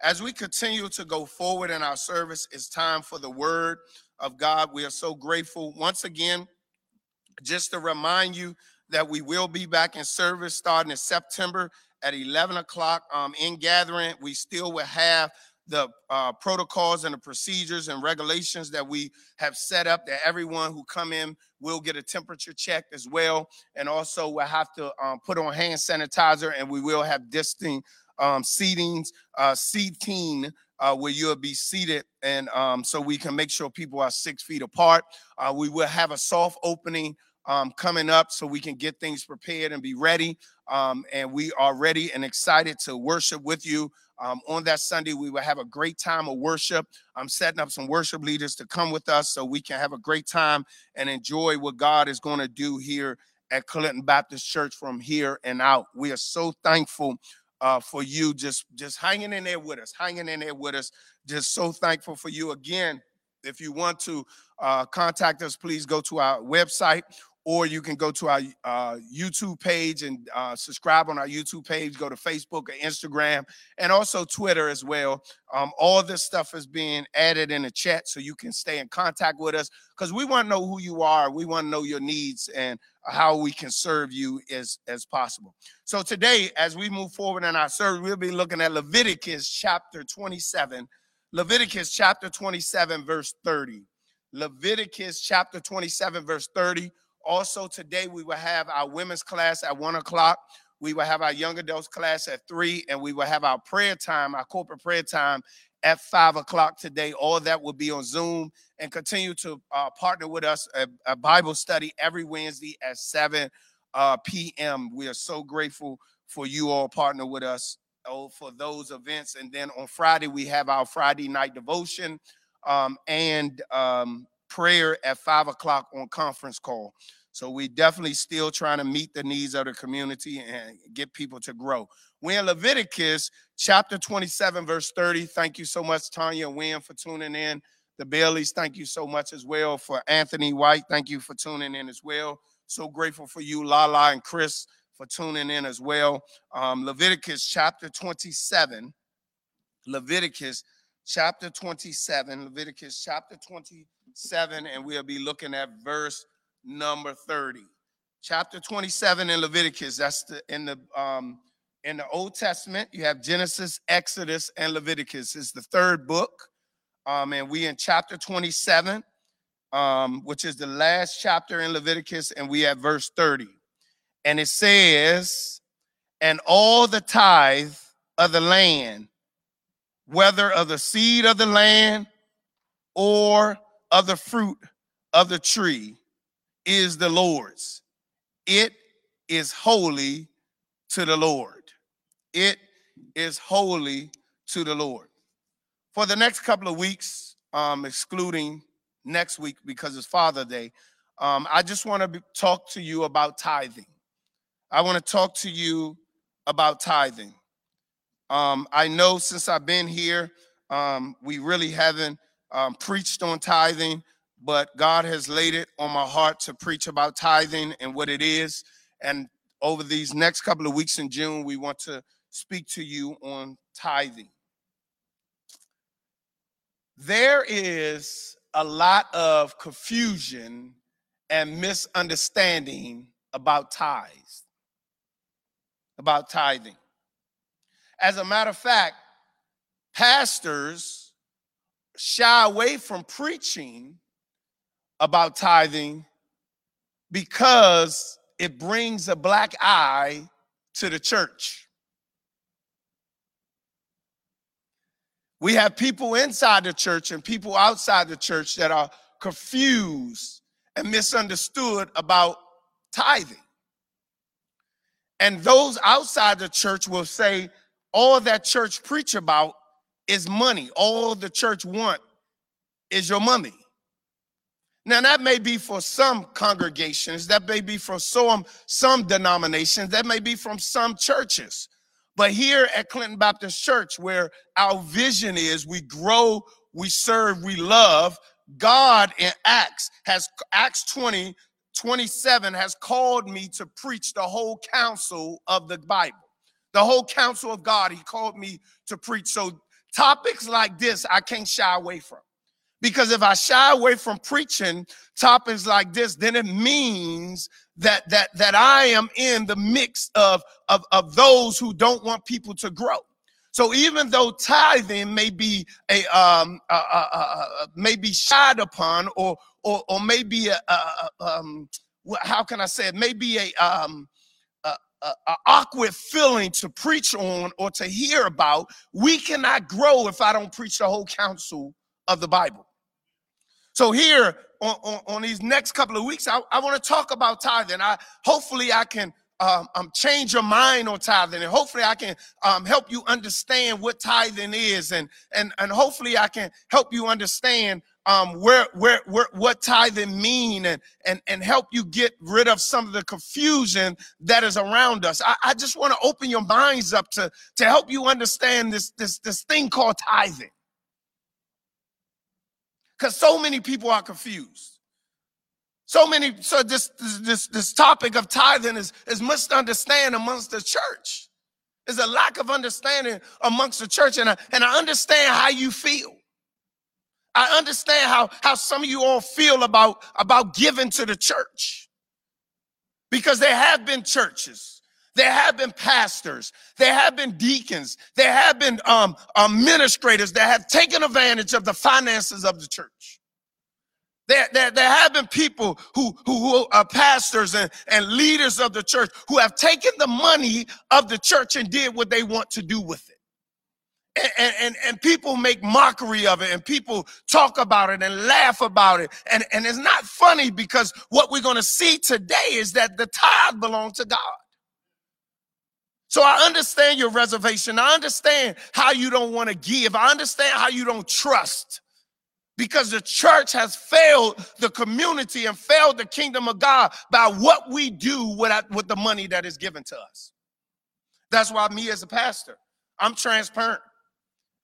As we continue to go forward in our service, it's time for the word of God. We are so grateful. Once again, just to remind you that we will be back in service starting in September at 11 o'clock um, in gathering. We still will have the uh, protocols and the procedures and regulations that we have set up that everyone who come in will get a temperature check as well and also we'll have to um, put on hand sanitizer and we will have distinct um, seatings uh, seating uh, where you'll be seated and um, so we can make sure people are six feet apart uh, we will have a soft opening um, coming up so we can get things prepared and be ready um, and we are ready and excited to worship with you um, on that Sunday, we will have a great time of worship. I'm setting up some worship leaders to come with us so we can have a great time and enjoy what God is going to do here at Clinton Baptist Church from here and out. We are so thankful uh, for you just just hanging in there with us, hanging in there with us. Just so thankful for you again. If you want to uh, contact us, please go to our website or you can go to our uh, YouTube page and uh, subscribe on our YouTube page. Go to Facebook or Instagram, and also Twitter as well. Um, all this stuff is being added in the chat, so you can stay in contact with us because we want to know who you are. We want to know your needs and how we can serve you as as possible. So today, as we move forward in our service, we'll be looking at Leviticus chapter 27. Leviticus chapter 27, verse 30. Leviticus chapter 27, verse 30 also, today we will have our women's class at one o'clock. We will have our young adults class at three, and we will have our prayer time, our corporate prayer time at five o'clock today. All that will be on Zoom and continue to uh, partner with us a, a, Bible study every Wednesday at 7 uh, p.m. We are so grateful for you all partner with us oh, for those events. And then on Friday, we have our Friday night devotion um, and um, prayer at five o'clock on conference call. So we definitely still trying to meet the needs of the community and get people to grow. We're in Leviticus chapter 27, verse 30. Thank you so much, Tanya Wynn, for tuning in. The Baileys, thank you so much as well. For Anthony White, thank you for tuning in as well. So grateful for you, Lala and Chris, for tuning in as well. Um, Leviticus chapter 27. Leviticus chapter 27. Leviticus chapter 27, and we'll be looking at verse number 30. Chapter 27 in Leviticus, that's the in the um in the Old Testament, you have Genesis, Exodus, and Leviticus. It's the third book. Um, and we in chapter 27, um, which is the last chapter in Leviticus, and we have verse 30. And it says, and all the tithe of the land, whether of the seed of the land or of the fruit of the tree, is the Lord's. It is holy to the Lord. It is holy to the Lord. For the next couple of weeks, um, excluding next week because it's Father Day, um, I just want to talk to you about tithing. I want to talk to you about tithing. Um, I know since I've been here, um, we really haven't um, preached on tithing but God has laid it on my heart to preach about tithing and what it is. And over these next couple of weeks in June, we want to speak to you on tithing. There is a lot of confusion and misunderstanding about tithes, about tithing. As a matter of fact, pastors shy away from preaching about tithing because it brings a black eye to the church. We have people inside the church and people outside the church that are confused and misunderstood about tithing. And those outside the church will say all that church preach about is money. All the church want is your money. Now, that may be for some congregations, that may be for some, some denominations, that may be from some churches. But here at Clinton Baptist Church, where our vision is we grow, we serve, we love, God in Acts has Acts 20, 27 has called me to preach the whole counsel of the Bible. The whole counsel of God, he called me to preach. So topics like this I can't shy away from. Because if I shy away from preaching topics like this, then it means that that that I am in the mix of, of, of those who don't want people to grow. So even though tithing may be a um uh, uh, uh, may be shied upon or or or maybe a, a, um how can I say it? Maybe a um a, awkward feeling to preach on or to hear about. We cannot grow if I don't preach the whole counsel of the Bible. So here on, on, on these next couple of weeks, I, I want to talk about tithing. I hopefully I can um, um, change your mind on tithing, and hopefully I can um, help you understand what tithing is, and and and hopefully I can help you understand um, where, where, where, what tithing mean and, and, and help you get rid of some of the confusion that is around us. I, I just want to open your minds up to, to help you understand this, this, this thing called tithing. Because so many people are confused. So many, so this, this, this topic of tithing is, is misunderstood amongst the church. There's a lack of understanding amongst the church, and I, and I understand how you feel. I understand how, how some of you all feel about, about giving to the church. Because there have been churches, there have been pastors, there have been deacons, there have been um, administrators that have taken advantage of the finances of the church. There, there, there have been people who, who, who are pastors and, and leaders of the church who have taken the money of the church and did what they want to do with it and, and, and people make mockery of it and people talk about it and laugh about it. And, and it's not funny because what we're going to see today is that the tithe belongs to God. So I understand your reservation. I understand how you don't want to give. I understand how you don't trust because the church has failed the community and failed the kingdom of God by what we do with, with the money that is given to us. That's why me as a pastor, I'm transparent.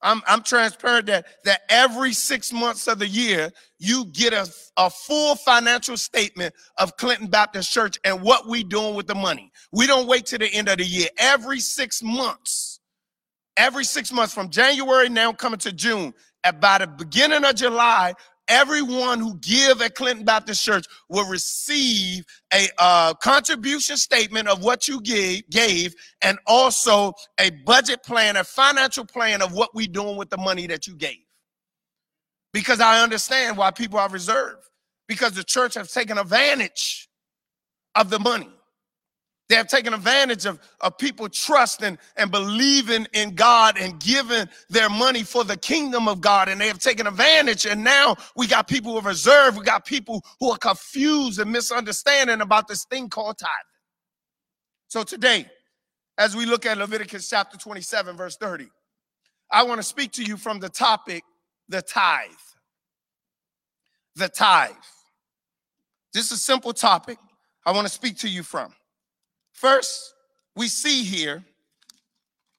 I'm, I'm transparent that, that every six months of the year, you get a, a full financial statement of Clinton Baptist Church and what we doing with the money. We don't wait to the end of the year. Every six months, every six months from January now coming to June, at by the beginning of July, everyone who give at Clinton Baptist Church will receive a uh, contribution statement of what you gave, gave, and also a budget plan, a financial plan of what we're doing with the money that you gave. Because I understand why people are reserved, because the church has taken advantage of the money. They have taken advantage of, of people trusting and believing in God and giving their money for the kingdom of God. And they have taken advantage. And now we got people who are reserved. We got people who are confused and misunderstanding about this thing called tithing. So today, as we look at Leviticus chapter 27, verse 30, I want to speak to you from the topic, the tithe. The tithe. This is a simple topic I want to speak to you from. First, we see here,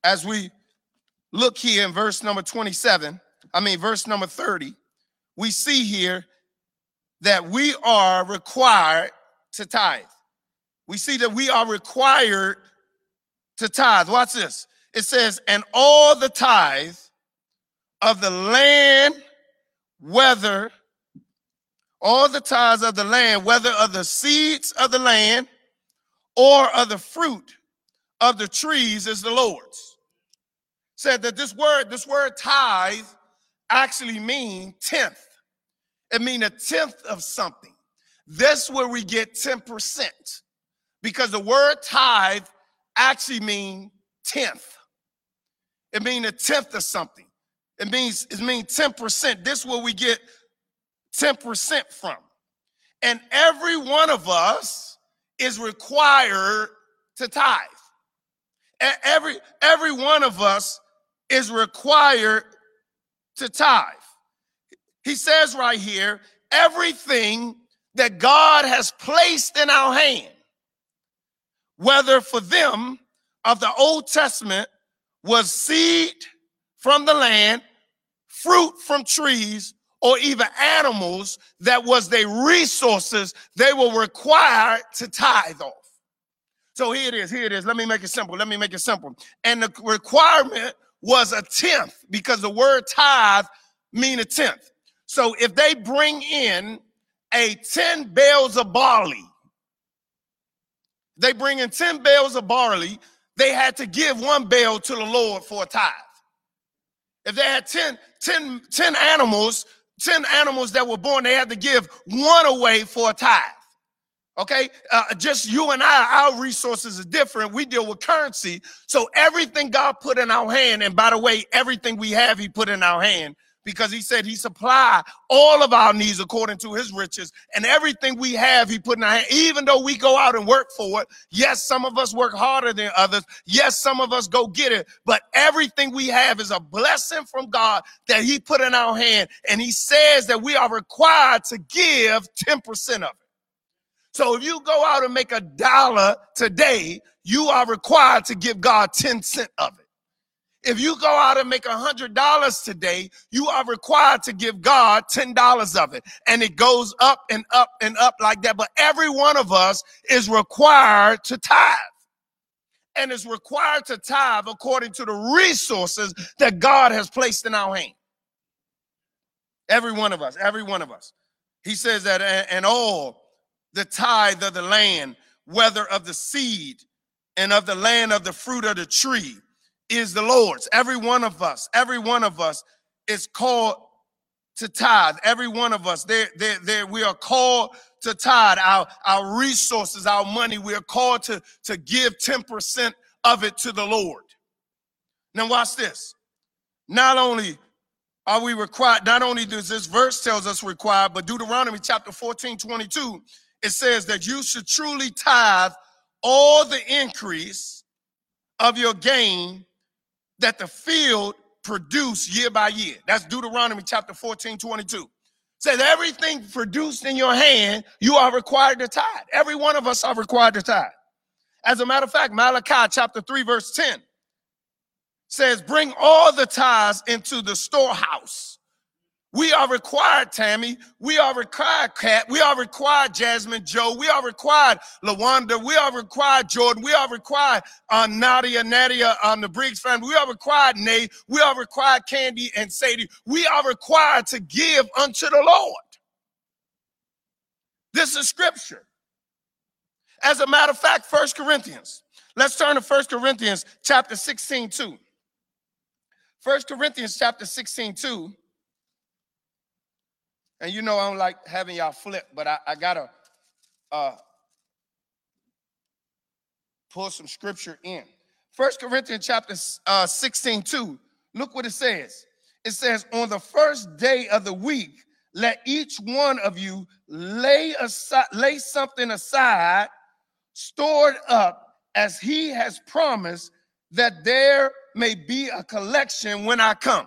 as we look here in verse number 27, I mean, verse number 30, we see here that we are required to tithe. We see that we are required to tithe. Watch this. It says, and all the tithe of the land, whether all the tithes of the land, whether of the seeds of the land or of the fruit of the trees is the Lord's. Said that this word, this word tithe actually mean tenth. It mean a tenth of something. That's where we get 10%. Because the word tithe actually mean tenth. It mean a tenth of something. It means it means 10%. This is where we get 10% from. And every one of us is required to tithe. Every, every one of us is required to tithe. He says right here, everything that God has placed in our hand, whether for them of the Old Testament was seed from the land, fruit from trees, or even animals that was their resources they were required to tithe off. So here it is, here it is. Let me make it simple. Let me make it simple. And the requirement was a tenth because the word tithe mean a tenth. So if they bring in a 10 bales of barley, they bring in 10 bales of barley, they had to give one bale to the Lord for a tithe. If they had 10, 10, 10 animals, 10 animals that were born, they had to give one away for a tithe. Okay, uh, just you and I, our resources are different. We deal with currency. So everything God put in our hand, and by the way, everything we have, He put in our hand because He said He supply all of our needs according to His riches, and everything we have, He put in our hand. Even though we go out and work for it, yes, some of us work harder than others. Yes, some of us go get it, but everything we have is a blessing from God that He put in our hand, and He says that we are required to give ten percent of it. So if you go out and make a dollar today, you are required to give God 10 cents of it. If you go out and make a hundred dollars today, you are required to give God ten dollars of it. And it goes up and up and up like that. But every one of us is required to tithe. And is required to tithe according to the resources that God has placed in our hand. Every one of us, every one of us. He says that, and all the tithe of the land, whether of the seed and of the land of the fruit of the tree, is the Lord's. Every one of us, every one of us is called to tithe. Every one of us, we are called to tithe our, our resources, our money. We are called to, to give 10% of it to the Lord. Now, watch this. Not only are we required, not only does this verse tells us required, but Deuteronomy chapter 14, 22 it says that you should truly tithe all the increase of your gain that the field produce year by year. That's Deuteronomy chapter 14, 22. Says everything produced in your hand, you are required to tithe. Every one of us are required to tithe. As a matter of fact, Malachi chapter 3, verse 10 says, Bring all the tithes into the storehouse we are required, Tammy. We are required, Kat. We are required, Jasmine, Joe. We are required, Lawanda. We are required, Jordan. We are required, uh, Nadia, Nadia, um, the Briggs family. We are required, Nate. We are required, Candy and Sadie. We are required to give unto the Lord. This is scripture. As a matter of fact, First Corinthians. Let's turn to First Corinthians chapter 16, 2. First Corinthians chapter 16, 2. And you know I don't like having y'all flip, but I, I gotta uh, pull some scripture in. First Corinthians chapter uh, 16, 2. Look what it says. It says, On the first day of the week, let each one of you lay aside, lay something aside, stored up as he has promised, that there may be a collection when I come.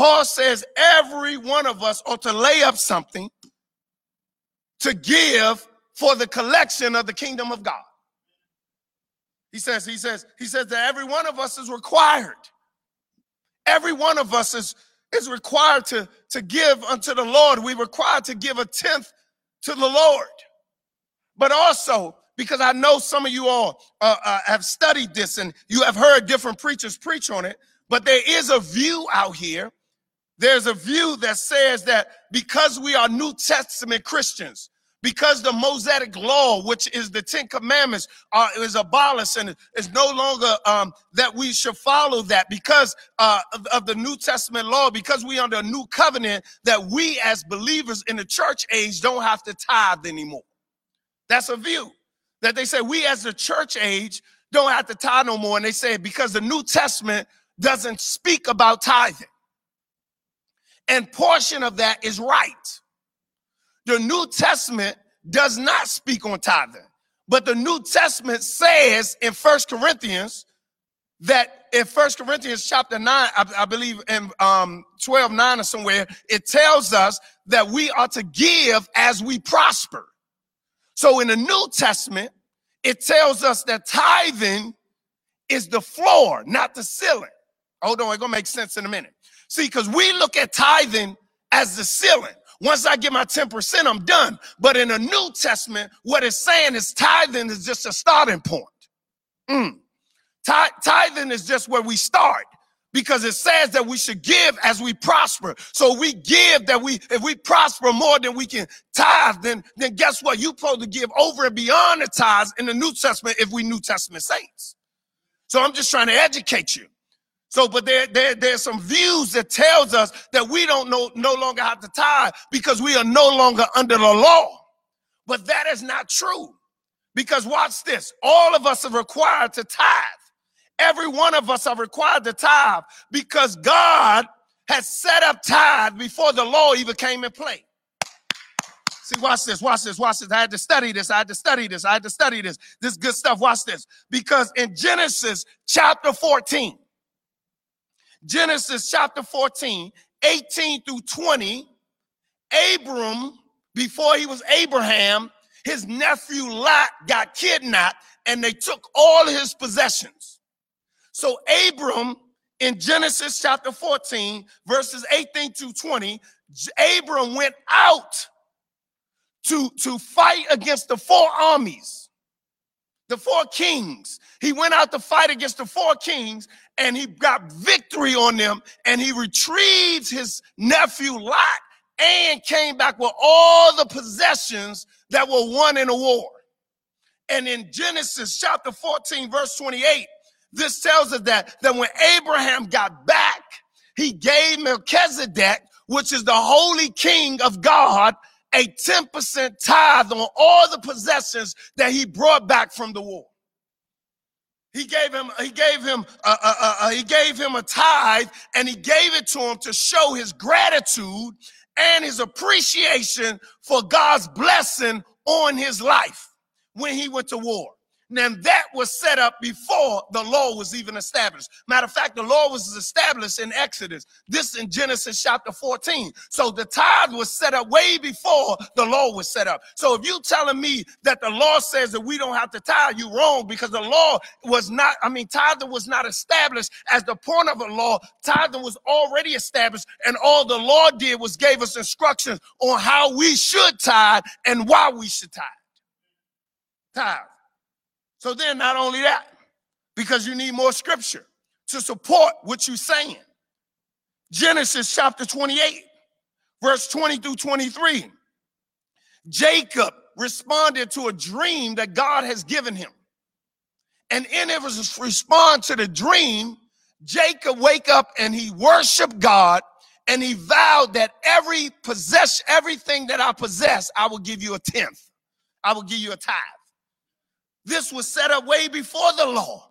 Paul says every one of us ought to lay up something to give for the collection of the kingdom of God. He says, he says, he says that every one of us is required. Every one of us is, is required to, to give unto the Lord. We required to give a tenth to the Lord. But also, because I know some of you all uh, uh, have studied this and you have heard different preachers preach on it, but there is a view out here there's a view that says that because we are New Testament Christians, because the Mosaic law, which is the Ten Commandments, is abolished and is no longer um, that we should follow that because uh, of, of, the New Testament law, because we under a new covenant, that we as believers in the church age don't have to tithe anymore. That's a view that they say we as the church age don't have to tithe no more. And they say because the New Testament doesn't speak about tithing and portion of that is right. The New Testament does not speak on tithing, but the New Testament says in First Corinthians that in First Corinthians chapter 9, I, I believe in um, 12, 9 or somewhere, it tells us that we are to give as we prosper. So in the New Testament, it tells us that tithing is the floor, not the ceiling. Hold on, it's gonna make sense in a minute. See, because we look at tithing as the ceiling. Once I get my 10%, I'm done. But in the New Testament, what it's saying is tithing is just a starting point. Mm. Tithing is just where we start. because it says that we should give as we prosper. So we give that we, if we prosper more than we can tithe, then, then guess what? You're supposed to give over and beyond the tithes in the New Testament if we New Testament saints. So I'm just trying to educate you. So, but there, there, there's some views that tells us that we don't no, no longer have to tithe because we are no longer under the law. But that is not true. Because watch this, all of us are required to tithe. Every one of us are required to tithe because God has set up tithe before the law even came in play. See, watch this, watch this, watch this. I had to study this, I had to study this, I had to study this. This good stuff, watch this. Because in Genesis chapter 14, Genesis chapter 14, 18 through 20, Abram, before he was Abraham, his nephew Lot got kidnapped and they took all his possessions. So Abram in Genesis chapter 14, verses 18 to 20, Abram went out to, to fight against the four armies, the four kings. He went out to fight against the four kings and he got victory on them and he retrieved his nephew Lot and came back with all the possessions that were won in a war. And in Genesis chapter 14, verse 28, this tells us that, that when Abraham got back, he gave Melchizedek, which is the holy king of God, a 10% tithe on all the possessions that he brought back from the war. He gave him, he gave him, uh, uh, uh, uh, he gave him a tithe, and he gave it to him to show his gratitude and his appreciation for God's blessing on his life when he went to war. Now that was set up before the law was even established. Matter of fact, the law was established in Exodus. This in Genesis chapter 14. So the tithe was set up way before the law was set up. So if you telling me that the law says that we don't have to tithe, you wrong because the law was not, I mean, tithing was not established as the point of a law. Tithing was already established and all the law did was gave us instructions on how we should tithe and why we should tithe. Tithe. So then, not only that, because you need more scripture to support what you're saying. Genesis chapter 28, verse 20 through 23. Jacob responded to a dream that God has given him. And in his response to the dream, Jacob wake up and he worshiped God and he vowed that every possess everything that I possess, I will give you a tenth. I will give you a tithe. This was set up way before the law.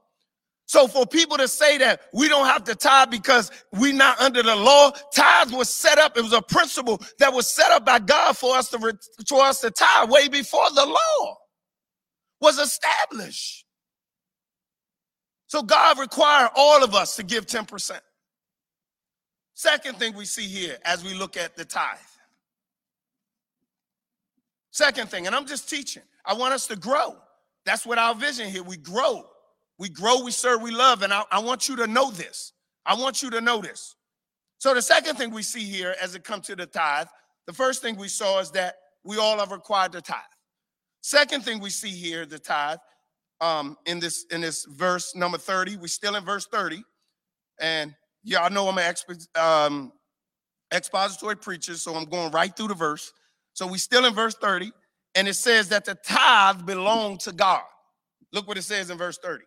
So for people to say that we don't have to tithe because we're not under the law, tithe was set up. It was a principle that was set up by God for us to for us to tithe way before the law was established. So God required all of us to give 10%. Second thing we see here as we look at the tithe. Second thing, and I'm just teaching. I want us to grow. That's what our vision here. We grow. We grow, we serve, we love. And I, I want you to know this. I want you to know this. So the second thing we see here as it comes to the tithe, the first thing we saw is that we all are required to tithe. Second thing we see here, the tithe, um, in this in this verse number 30, we're still in verse 30. And y'all know I'm an um, expository preacher, so I'm going right through the verse. So we're still in verse 30 and it says that the tithe belonged to God. Look what it says in verse 30.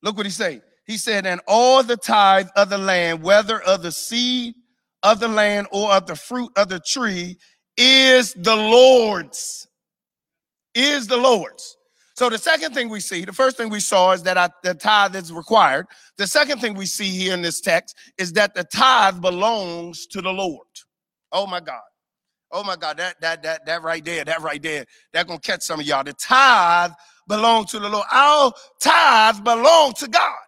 Look what he said. He said, and all the tithe of the land, whether of the seed of the land or of the fruit of the tree, is the Lord's. Is the Lord's. So the second thing we see, the first thing we saw is that I, the tithe is required. The second thing we see here in this text is that the tithe belongs to the Lord. Oh my God. Oh my God, that that that that right there, that right there, that gonna catch some of y'all. The tithe belong to the Lord. Our tithe belong to God.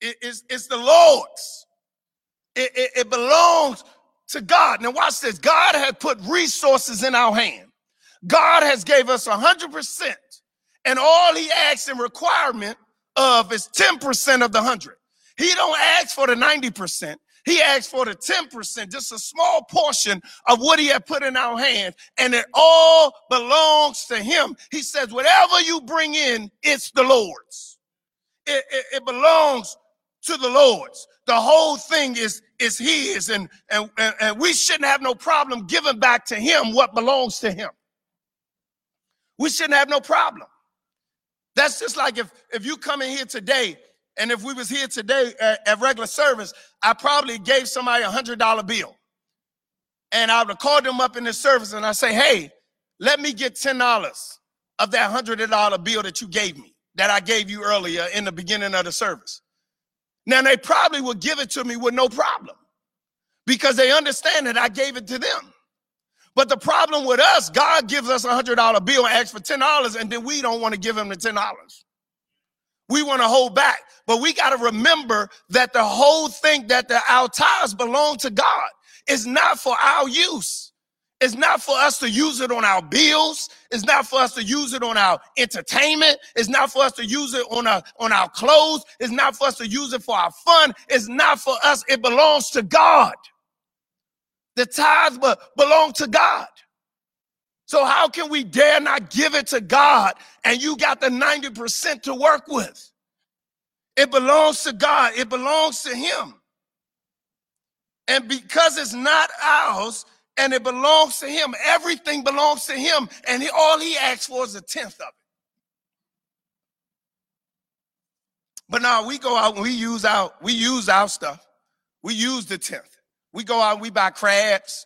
It is it's the Lord's. It, it, it belongs to God. Now watch this. God has put resources in our hand. God has gave us a hundred percent, and all He asks in requirement of is ten percent of the hundred. He don't ask for the ninety percent. He asked for the 10%, just a small portion of what he had put in our hands, and it all belongs to him. He says, whatever you bring in, it's the Lord's. It, it, it belongs to the Lord's. The whole thing is, is his, and, and, and we shouldn't have no problem giving back to him what belongs to him. We shouldn't have no problem. That's just like if, if you come in here today, and if we was here today at, at regular service, I probably gave somebody a hundred dollar bill. And I would have called them up in the service and I say, hey, let me get $10 of that hundred dollar bill that you gave me, that I gave you earlier in the beginning of the service. Now they probably would give it to me with no problem because they understand that I gave it to them. But the problem with us, God gives us a hundred dollar bill and asks for ten dollars, and then we don't want to give him the ten dollars. We want to hold back, but we got to remember that the whole thing that the tithes belong to God is not for our use. It's not for us to use it on our bills. It's not for us to use it on our entertainment. It's not for us to use it on our, on our clothes. It's not for us to use it for our fun. It's not for us. It belongs to God. The tithes be- belong to God. So how can we dare not give it to God and you got the 90% to work with? It belongs to God. It belongs to him. And because it's not ours, and it belongs to him. Everything belongs to him, and he, all he asks for is a tenth of it. But now we go out and we use our we use our stuff. We use the tenth. We go out, we buy crabs.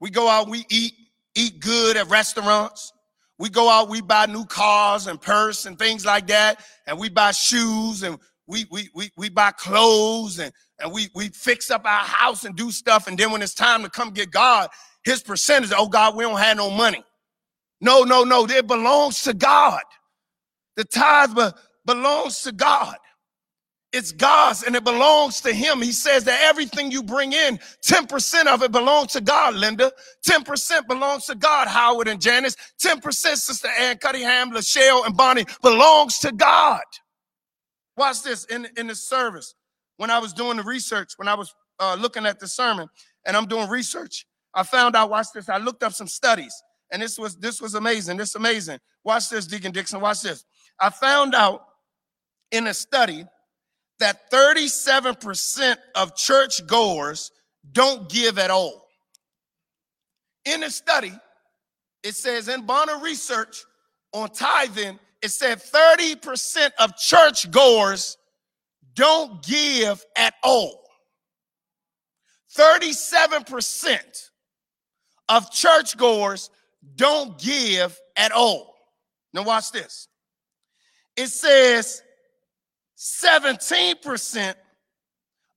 We go out, we eat eat good at restaurants. We go out, we buy new cars and purse and things like that, and we buy shoes and we we we, we buy clothes and and we we fix up our house and do stuff. And then when it's time to come get God, his percentage, oh God, we don't have no money. No, no, no, it belongs to God. The tithe be, belongs to God. It's God's and it belongs to Him. He says that everything you bring in, 10% of it belongs to God, Linda. 10% belongs to God, Howard and Janice. 10%, Sister Ann Cunningham, Lachelle, and Bonnie, belongs to God. Watch this in, in the service when I was doing the research, when I was uh, looking at the sermon and I'm doing research, I found out, watch this, I looked up some studies and this was this was amazing. This is amazing. Watch this, Deacon Dixon, watch this. I found out in a study that 37% of church goers don't give at all. In a study, it says in Barna Research on tithing, it said 30% of church goers don't give at all. 37% of churchgoers don't give at all. Now, watch this. It says 17%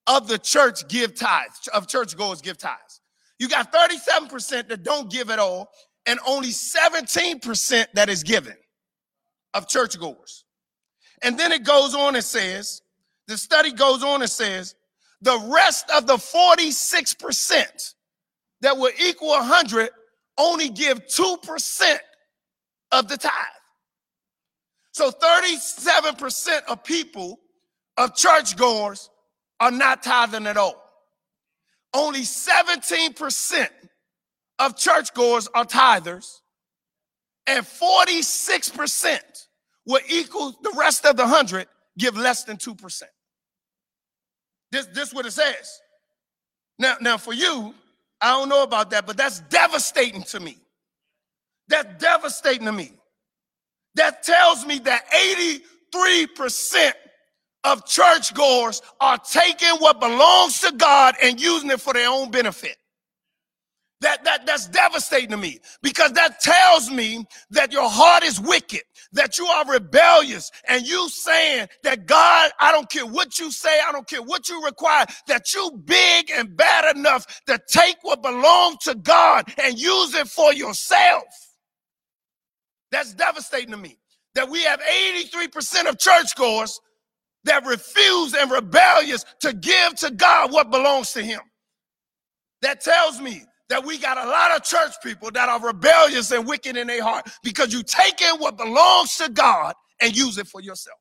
of the church give tithes, of churchgoers give tithes. You got 37% that don't give at all, and only 17% that is given of churchgoers. And then it goes on and says the study goes on and says the rest of the 46% that will equal 100 only give 2% of the tithe. So 37% of people, of churchgoers, are not tithing at all. Only 17% of churchgoers are tithers, and 46% will equal the rest of the 100 give less than 2%. This, this what it says. Now, now for you, I don't know about that, but that's devastating to me. That's devastating to me. That tells me that 83% of churchgoers are taking what belongs to God and using it for their own benefit. That, that, that's devastating to me because that tells me that your heart is wicked, that you are rebellious, and you saying that God, I don't care what you say, I don't care what you require, that you big and bad enough to take what belongs to God and use it for yourself. That's devastating to me. That we have 83% of churchgoers that refuse and rebellious to give to God what belongs to Him. That tells me that we got a lot of church people that are rebellious and wicked in their heart because you take in what belongs to God and use it for yourself.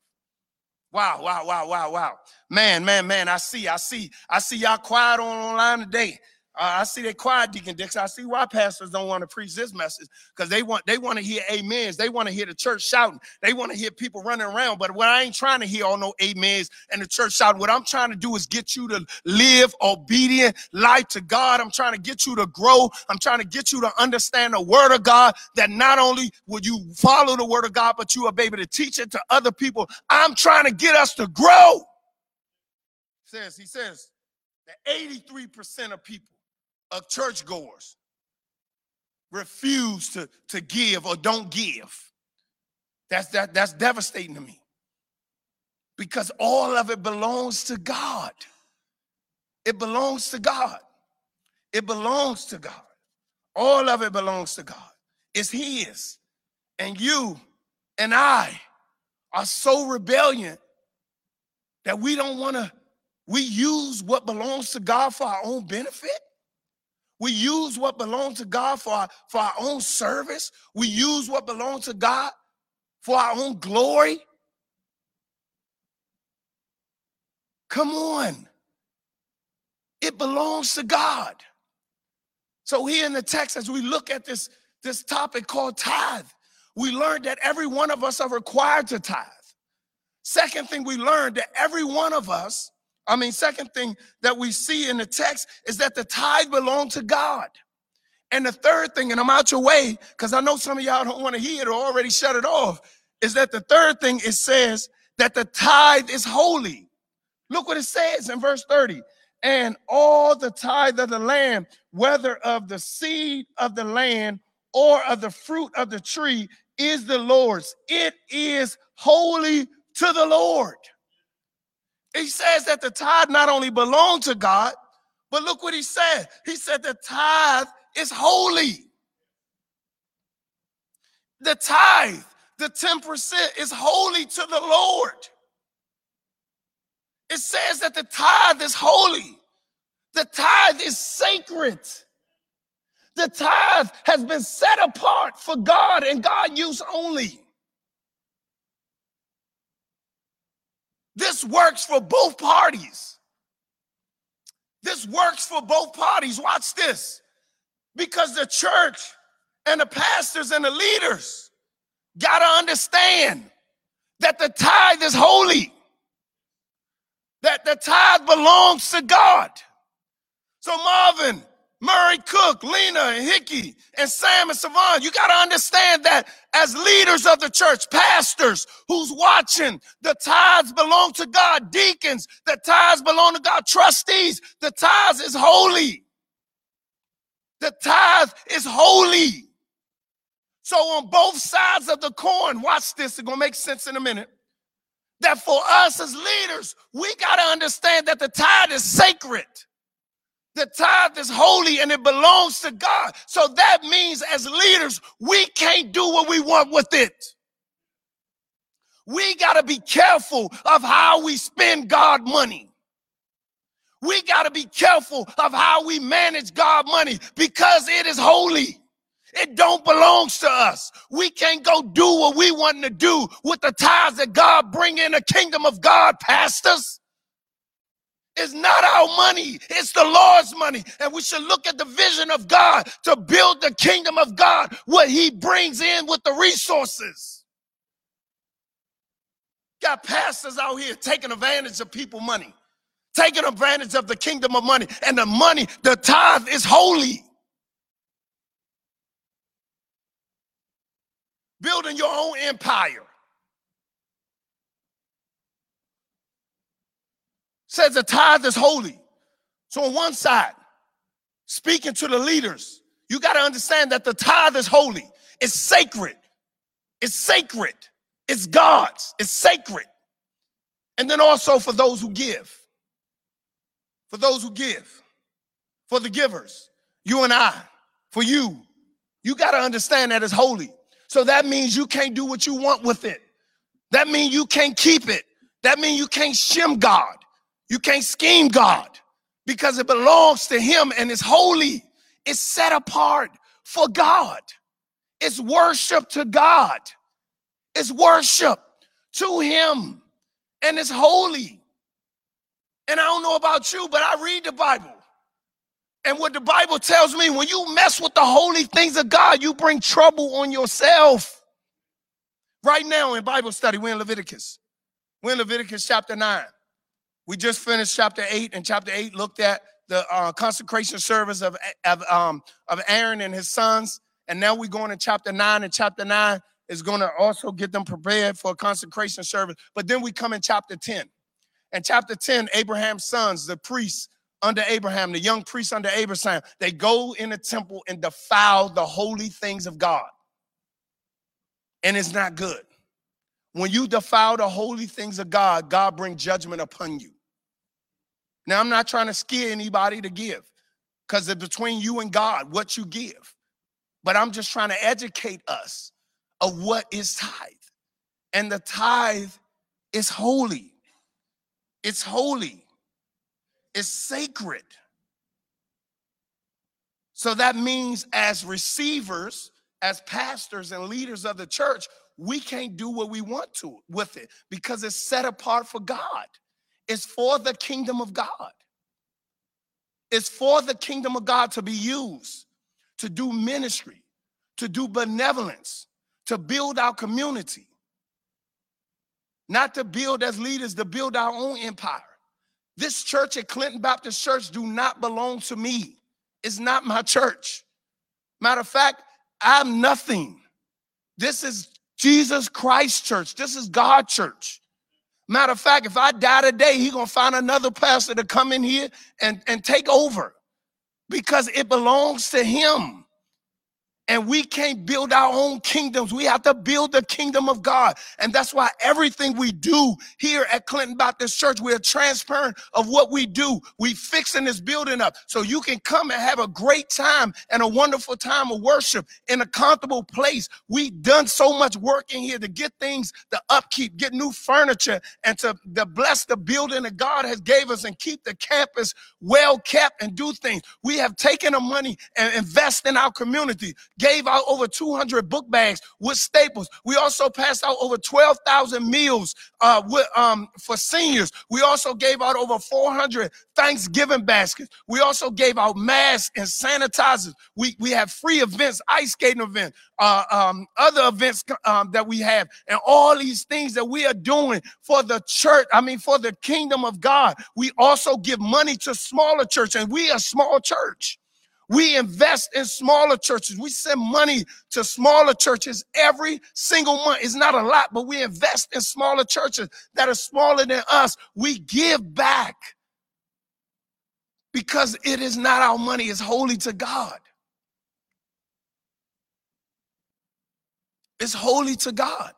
Wow, wow, wow, wow, wow. Man, man, man, I see, I see, I see y'all quiet on online today. I see they quiet, Deacon Dix. I see why pastors don't want to preach this message because they want they want to hear amens. They want to hear the church shouting. They want to hear people running around. But what I ain't trying to hear all no amens and the church shouting. What I'm trying to do is get you to live obedient life to God. I'm trying to get you to grow. I'm trying to get you to understand the word of God. That not only will you follow the word of God, but you be able to teach it to other people. I'm trying to get us to grow. Says he says that 83% of people of churchgoers refuse to, to give or don't give. That's that that's devastating to me. Because all of it belongs to God. It belongs to God. It belongs to God. All of it belongs to God. It's his. And you and I are so rebellious that we don't want to we use what belongs to God for our own benefit. We use what belongs to God for our, for our own service. We use what belongs to God for our own glory. Come on. It belongs to God. So here in the text, as we look at this, this topic called tithe, we learned that every one of us are required to tithe. Second thing we learned that every one of us I mean, second thing that we see in the text is that the tithe belonged to God. And the third thing, and I'm out your way because I know some of y'all don't want to hear it or already shut it off, is that the third thing it says that the tithe is holy. Look what it says in verse 30. And all the tithe of the land, whether of the seed of the land or of the fruit of the tree, is the Lord's. It is holy to the Lord. He says that the tithe not only belonged to God, but look what he said. He said the tithe is holy. The tithe, the 10% is holy to the Lord. It says that the tithe is holy. The tithe is sacred. The tithe has been set apart for God and God use only. This works for both parties. This works for both parties. Watch this. Because the church and the pastors and the leaders got to understand that the tithe is holy, that the tithe belongs to God. So, Marvin, Murray Cook, Lena, and Hickey, and Sam and Savon, you got to understand that as leaders of the church, pastors who's watching, the tithes belong to God, deacons, the tithes belong to God, trustees, the tithes is holy. The tithe is holy. So, on both sides of the coin, watch this, it's gonna make sense in a minute. That for us as leaders, we got to understand that the tithe is sacred. The tithe is holy and it belongs to God. So that means as leaders, we can't do what we want with it. We got to be careful of how we spend God money. We got to be careful of how we manage God money because it is holy. It don't belongs to us. We can't go do what we want to do with the tithes that God bring in the kingdom of God, pastors. It's not our money, it's the Lord's money. And we should look at the vision of God to build the kingdom of God, what He brings in with the resources. Got pastors out here taking advantage of people' money, taking advantage of the kingdom of money. And the money, the tithe is holy. Building your own empire. Says the tithe is holy. So on one side, speaking to the leaders, you got to understand that the tithe is holy. It's sacred. It's sacred. It's God's. It's sacred. And then also for those who give. For those who give. For the givers. You and I. For you. You got to understand that it's holy. So that means you can't do what you want with it. That means you can't keep it. That means you can't shim God. You can't scheme God because it belongs to Him and it's holy. It's set apart for God. It's worship to God. It's worship to Him and it's holy. And I don't know about you, but I read the Bible And what the Bible tells me, when you mess with the holy things of God, you bring trouble on yourself. Right now in Bible study, we're in Leviticus. We're in Leviticus chapter 9. We just finished chapter 8, and chapter 8 looked at the uh, consecration service of, of, um, of Aaron and his sons. And now we're going to chapter 9, and chapter 9 is going to also get them prepared for a consecration service. But then we come in chapter 10. And chapter 10, Abraham's sons, the priests under Abraham, the young priests under Abraham, they go in the temple and defile the holy things of God. And it's not good. When you defile the holy things of God, God brings judgment upon you. Now, I'm not trying to scare anybody to give because it's between you and God what you give. But I'm just trying to educate us of what is tithe. And the tithe is holy. It's holy. It's sacred. So that means as receivers, as pastors and leaders of the church, we can't do what we want to with it because it's set apart for God. It's for the kingdom of God. It's for the kingdom of God to be used to do ministry, to do benevolence, to build our community, not to build as leaders, to build our own empire. This church at Clinton Baptist Church do not belong to me. It's not my church. Matter of fact, I'm nothing. This is Jesus Christ church. This is God church. Matter of fact, if I die today, he gonna find another pastor to come in here and, and take over because it belongs to him and we can't build our own kingdoms. We have to build the kingdom of God. And that's why everything we do here at Clinton Baptist Church, we're transparent of what we do. We fixing this building up so you can come and have a great time and a wonderful time of worship in a comfortable place. We done so much work in here to get things, the upkeep, get new furniture, and to, to bless the building that God has gave us and keep the campus well kept and do things. We have taken the money and invest in our community gave out over 200 book bags with staples. We also passed out over 12,000 meals uh, with, um, for seniors. We also gave out over 400 Thanksgiving baskets. We also gave out masks and sanitizers. We, we have free events, ice skating events, uh, um, other events um, that we have, and all these things that we are doing for the church. I mean, for the kingdom of God. We also give money to smaller church, and we are small church. We invest in smaller churches. We send money to smaller churches every single month. It's not a lot, but we invest in smaller churches that are smaller than us. We give back because it is not our money, it's holy to God. It's holy to God.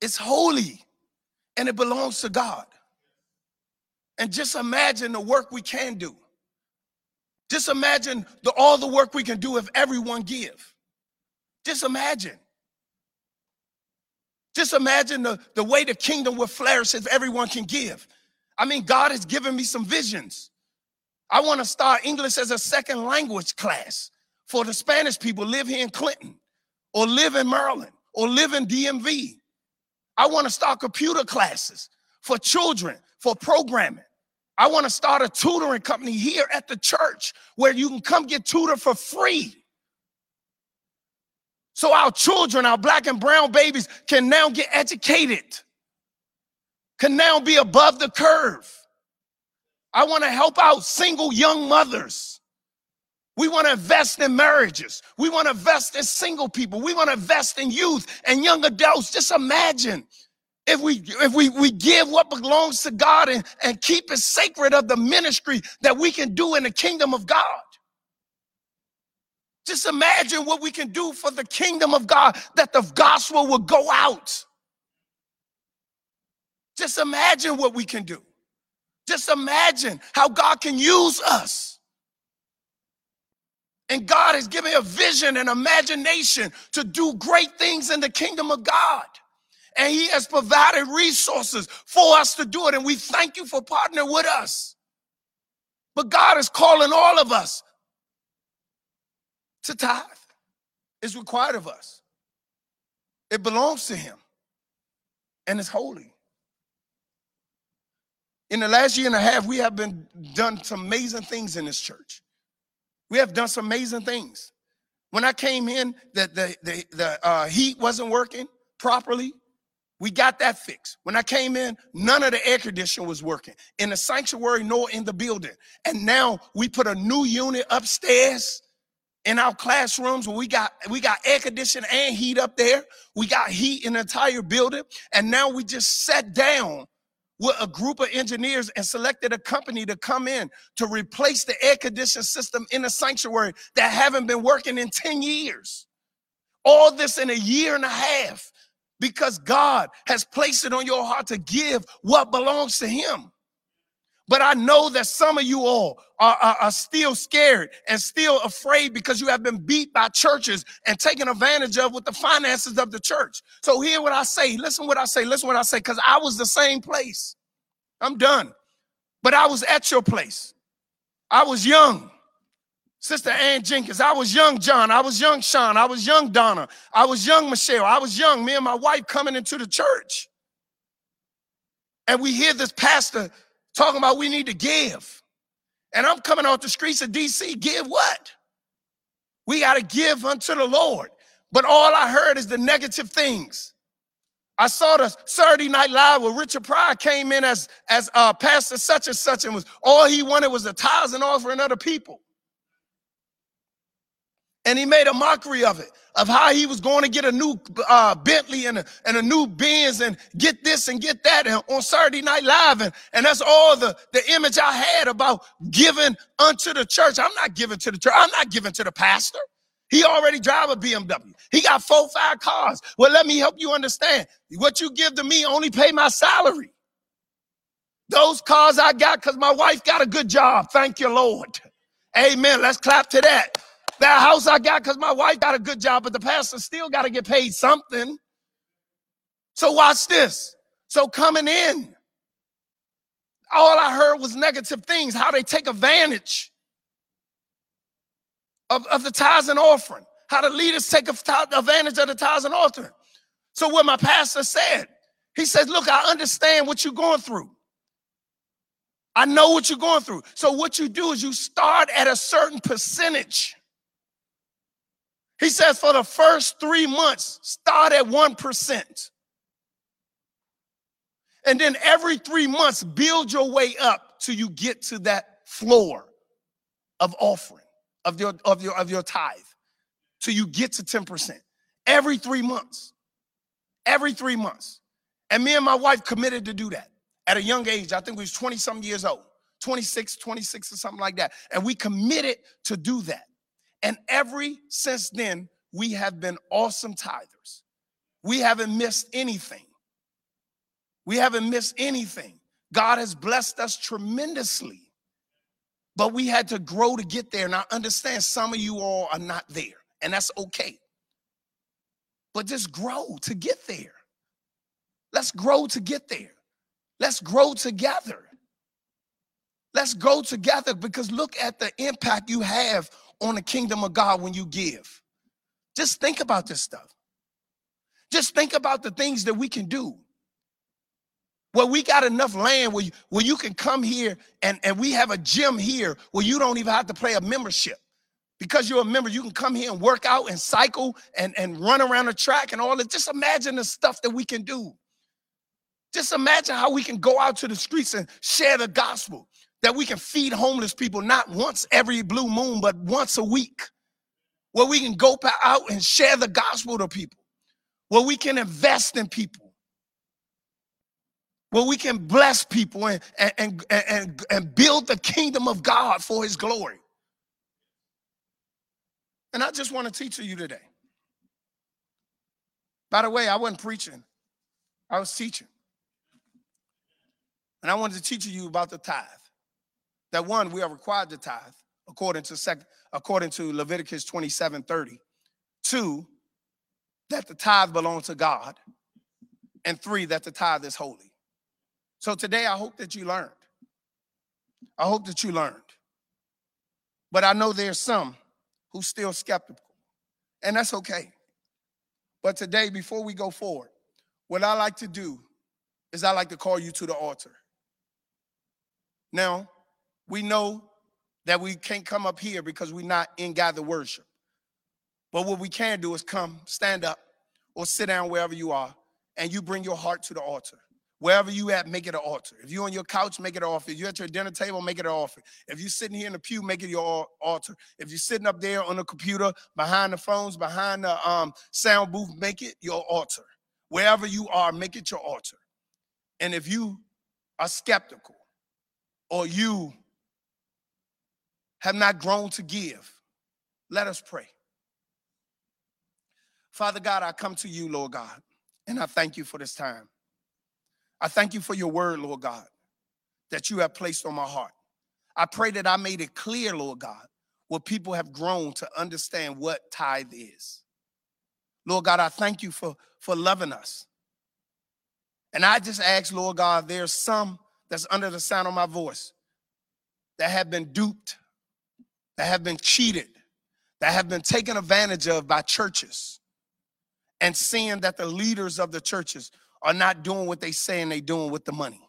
It's holy and it belongs to God. And just imagine the work we can do. Just imagine the, all the work we can do if everyone give. Just imagine. Just imagine the, the way the kingdom will flourish if everyone can give. I mean, God has given me some visions. I want to start English as a second language class for the Spanish people live here in Clinton or live in Maryland or live in DMV. I want to start computer classes for children for programming. I want to start a tutoring company here at the church where you can come get tutored for free. So our children, our black and brown babies can now get educated, can now be above the curve. I want to help out single young mothers. We want to invest in marriages. We want to invest in single people. We want to invest in youth and young adults. Just imagine if we if we, we give what belongs to God and, and keep it sacred of the ministry that we can do in the kingdom of God. Just imagine what we can do for the kingdom of God, that the gospel will go out. Just imagine what we can do. Just imagine how God can use us. And God has given a vision and imagination to do great things in the kingdom of God and he has provided resources for us to do it. And we thank you for partnering with us. But God is calling all of us to tithe. It's required of us. It belongs to him and it's holy. In the last year and a half, we have been done some amazing things in this church. We have done some amazing things. When I came in, the, the, the, the uh, heat wasn't working properly. We got that fixed. When I came in, none of the air conditioning was working in the sanctuary nor in the building. And now we put a new unit upstairs in our classrooms where we got we got air conditioning and heat up there. We got heat in the entire building. And now we just sat down with a group of engineers and selected a company to come in to replace the air conditioning system in the sanctuary that haven't been working in 10 years. All this in a year and a half because God has placed it on your heart to give what belongs to Him. But I know that some of you all are, are, are, still scared and still afraid because you have been beat by churches and taken advantage of with the finances of the church. So hear what I say. Listen what I say. Listen what I say. Because I was the same place. I'm done. But I was at your place. I was young. Sister Ann Jenkins, I was young John, I was young Sean, I was young Donna, I was young Michelle, I was young, me and my wife coming into the church. And we hear this pastor talking about we need to give. And I'm coming off the streets of DC, give what? We got to give unto the Lord. But all I heard is the negative things. I saw the Saturday Night Live where Richard Pryor came in as, as uh, pastor such and such, and was all he wanted was the tithes and offering other people. And he made a mockery of it, of how he was going to get a new uh, Bentley and a, and a new Benz and get this and get that on Saturday Night Live. And, and that's all the, the image I had about giving unto the church. I'm not giving to the church. I'm not giving to the pastor. He already drive a BMW. He got four, five cars. Well, let me help you understand. What you give to me only pay my salary. Those cars I got because my wife got a good job. Thank you, Lord. Amen. Let's clap to that. That house I got because my wife got a good job, but the pastor still got to get paid something. So watch this. So coming in, all I heard was negative things, how they take advantage of, of the tithes and offering, how the leaders take advantage of the tithes and offering. So what my pastor said, he says, look, I understand what you're going through. I know what you're going through. So what you do is you start at a certain percentage. He says for the first three months, start at 1%. And then every three months, build your way up till you get to that floor of offering, of your, of your, of your tithe, till you get to 10%. Every three months. Every three months. And me and my wife committed to do that at a young age. I think we was 20 something years old, 26, 26 or something like that. And we committed to do that. And every since then, we have been awesome tithers. We haven't missed anything. We haven't missed anything. God has blessed us tremendously. But we had to grow to get there. And I understand some of you all are not there, and that's okay. But just grow to get there. Let's grow to get there. Let's grow together. Let's grow together because look at the impact you have on the kingdom of God when you give. Just think about this stuff. Just think about the things that we can do. Well, we got enough land where you, where you can come here and, and we have a gym here where you don't even have to pay a membership. Because you're a member, you can come here and work out and cycle and, and run around the track and all that. Just imagine the stuff that we can do. Just imagine how we can go out to the streets and share the gospel that we can feed homeless people not once every blue moon, but once a week, where we can go out and share the gospel to people, where we can invest in people, where we can bless people and, and, and, and, build the kingdom of God for his glory. And I just want to teach you today. By the way, I wasn't preaching, I was teaching. And I wanted to teach you about the tithe that one, we are required to tithe according to second, according to Leviticus 27 30. Two, that the tithe belongs to God. And three, that the tithe is holy. So today I hope that you learned. I hope that you learned. But I know there's some who's still skeptical, and that's okay. But today, before we go forward, what I like to do is I like to call you to the altar. Now, we know that we can't come up here because we're not in gather worship. But what we can do is come, stand up, or sit down wherever you are, and you bring your heart to the altar. Wherever you at, make it an altar. If you're on your couch, make it an altar. If you're at your dinner table, make it an altar. If you're sitting here in the pew, make it your altar. If you're sitting up there on the computer, behind the phones, behind the um, sound booth, make it your altar. Wherever you are, make it your altar. And if you are skeptical or you have not grown to give, let us pray. Father God, I come to you, Lord God, and I thank you for this time. I thank you for your word, Lord God, that you have placed on my heart. I pray that I made it clear, Lord God, where people have grown to understand what tithe is. Lord God, I thank you for, for loving us. And I just ask, Lord God, there's some that's under the sound of my voice that have been duped, that have been cheated, that have been taken advantage of by churches, and seeing that the leaders of the churches are not doing what they saying they doing with the money.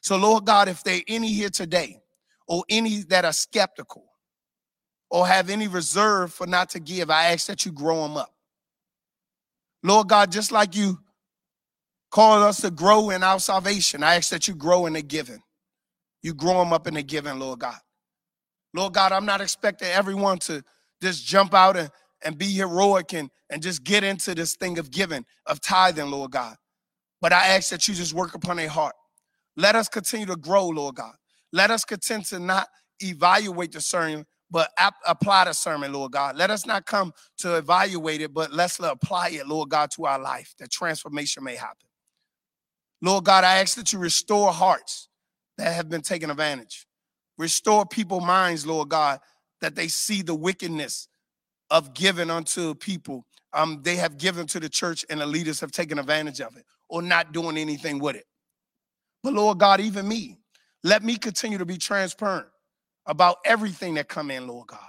So, Lord God, if there any here today, or any that are skeptical, or have any reserve for not to give, I ask that you grow them up. Lord God, just like you called us to grow in our salvation, I ask that you grow in the giving. You grow them up in the giving, Lord God. Lord God, I'm not expecting everyone to just jump out and, and be heroic and, and just get into this thing of giving, of tithing, Lord God. But I ask that you just work upon a heart. Let us continue to grow, Lord God. Let us continue to not evaluate the sermon, but ap- apply the sermon, Lord God. Let us not come to evaluate it, but let's apply it, Lord God, to our life, that transformation may happen. Lord God, I ask that you restore hearts that have been taken advantage. Restore people's minds, Lord God, that they see the wickedness of giving unto people. Um, they have given to the church and the leaders have taken advantage of it or not doing anything with it. But Lord God, even me, let me continue to be transparent about everything that come in, Lord God.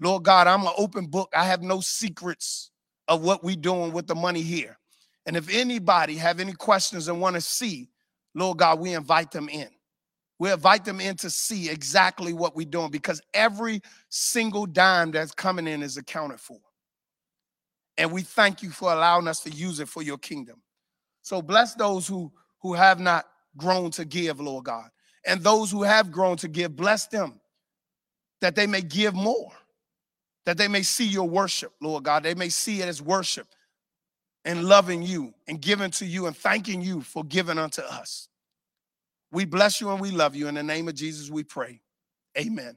Lord God, I'm an open book. I have no secrets of what we doing with the money here. And if anybody have any questions and want to see, Lord God, we invite them in. We invite them in to see exactly what we're doing because every single dime that's coming in is accounted for. And we thank you for allowing us to use it for your kingdom. So bless those who who have not grown to give, Lord God. And those who have grown to give, bless them that they may give more, that they may see your worship, Lord God. They may see it as worship and loving you and giving to you and thanking you for giving unto us. We bless you and we love you. In the name of Jesus, we pray. Amen.